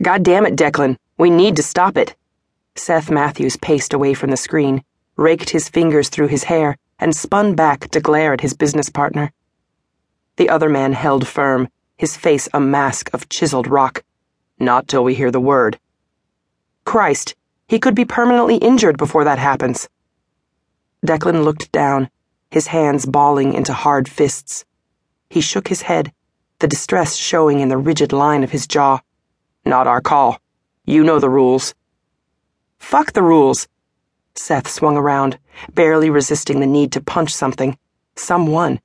God damn it, Declan. We need to stop it. Seth Matthews paced away from the screen, raked his fingers through his hair, and spun back to glare at his business partner. The other man held firm, his face a mask of chiseled rock. Not till we hear the word. Christ, he could be permanently injured before that happens. Declan looked down, his hands balling into hard fists. He shook his head, the distress showing in the rigid line of his jaw. Not our call. You know the rules. Fuck the rules. Seth swung around, barely resisting the need to punch something. Someone.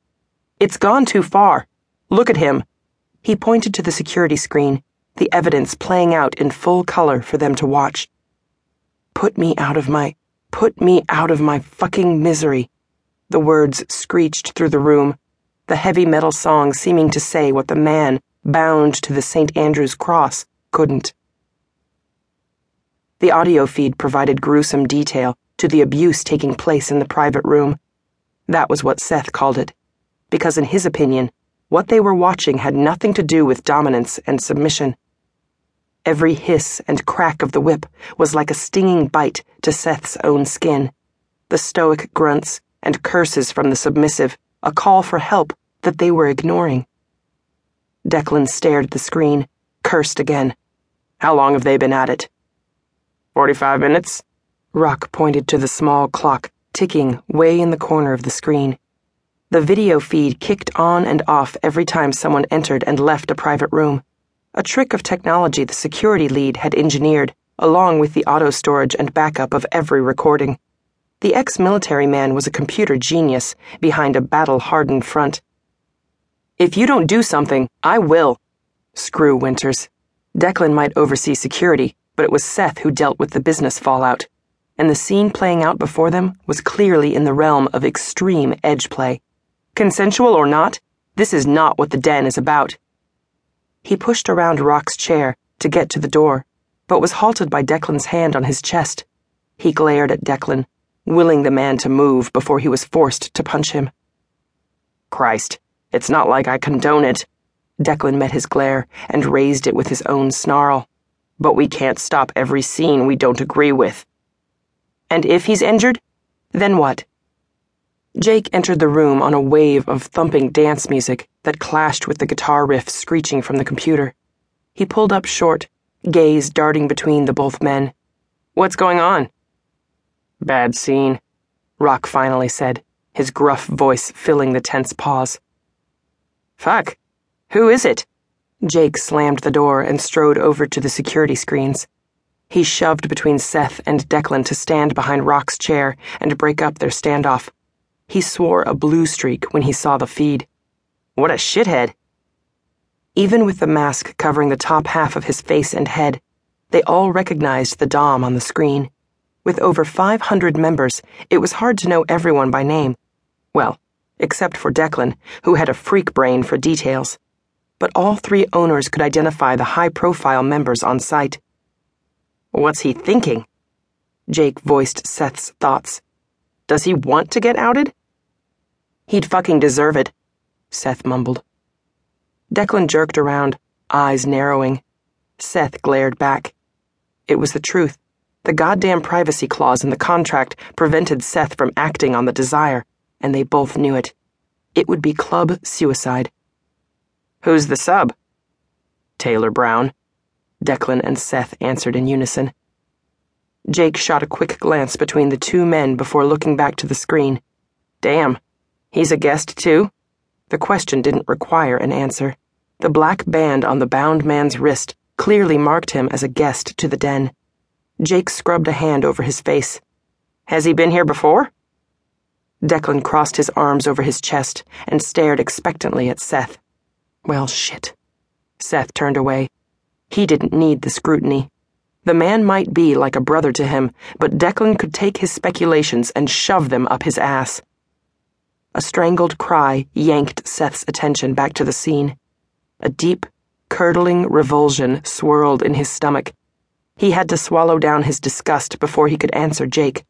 It's gone too far. Look at him. He pointed to the security screen, the evidence playing out in full color for them to watch. Put me out of my. Put me out of my fucking misery. The words screeched through the room, the heavy metal song seeming to say what the man, bound to the St. Andrew's cross, couldn't. The audio feed provided gruesome detail to the abuse taking place in the private room. That was what Seth called it because in his opinion, what they were watching had nothing to do with dominance and submission. Every hiss and crack of the whip was like a stinging bite to Seth's own skin. The stoic grunts and curses from the submissive, a call for help that they were ignoring. Declan stared at the screen, cursed again. How long have they been at it? Forty five minutes? Rock pointed to the small clock, ticking way in the corner of the screen. The video feed kicked on and off every time someone entered and left a private room, a trick of technology the security lead had engineered, along with the auto storage and backup of every recording. The ex military man was a computer genius behind a battle hardened front. If you don't do something, I will. Screw Winters. Declan might oversee security, but it was Seth who dealt with the business fallout, and the scene playing out before them was clearly in the realm of extreme edge play. Consensual or not, this is not what the den is about. He pushed around Rock's chair to get to the door, but was halted by Declan's hand on his chest. He glared at Declan, willing the man to move before he was forced to punch him. Christ, it's not like I condone it. Declan met his glare and raised it with his own snarl. But we can't stop every scene we don't agree with. And if he's injured, then what? Jake entered the room on a wave of thumping dance music that clashed with the guitar riff screeching from the computer. He pulled up short, gaze darting between the both men. What's going on? Bad scene, Rock finally said, his gruff voice filling the tense pause. Fuck. Who is it? Jake slammed the door and strode over to the security screens. He shoved between Seth and Declan to stand behind Rock's chair and break up their standoff. He swore a blue streak when he saw the feed. What a shithead. Even with the mask covering the top half of his face and head, they all recognized the Dom on the screen. With over 500 members, it was hard to know everyone by name. Well, except for Declan, who had a freak brain for details. But all three owners could identify the high profile members on site. What's he thinking? Jake voiced Seth's thoughts. Does he want to get outed? He'd fucking deserve it, Seth mumbled. Declan jerked around, eyes narrowing. Seth glared back. It was the truth. The goddamn privacy clause in the contract prevented Seth from acting on the desire, and they both knew it. It would be club suicide. Who's the sub? Taylor Brown. Declan and Seth answered in unison. Jake shot a quick glance between the two men before looking back to the screen. Damn. He's a guest, too? The question didn't require an answer. The black band on the bound man's wrist clearly marked him as a guest to the den. Jake scrubbed a hand over his face. Has he been here before? Declan crossed his arms over his chest and stared expectantly at Seth. Well, shit. Seth turned away. He didn't need the scrutiny. The man might be like a brother to him, but Declan could take his speculations and shove them up his ass. A strangled cry yanked Seth's attention back to the scene. A deep, curdling revulsion swirled in his stomach. He had to swallow down his disgust before he could answer Jake.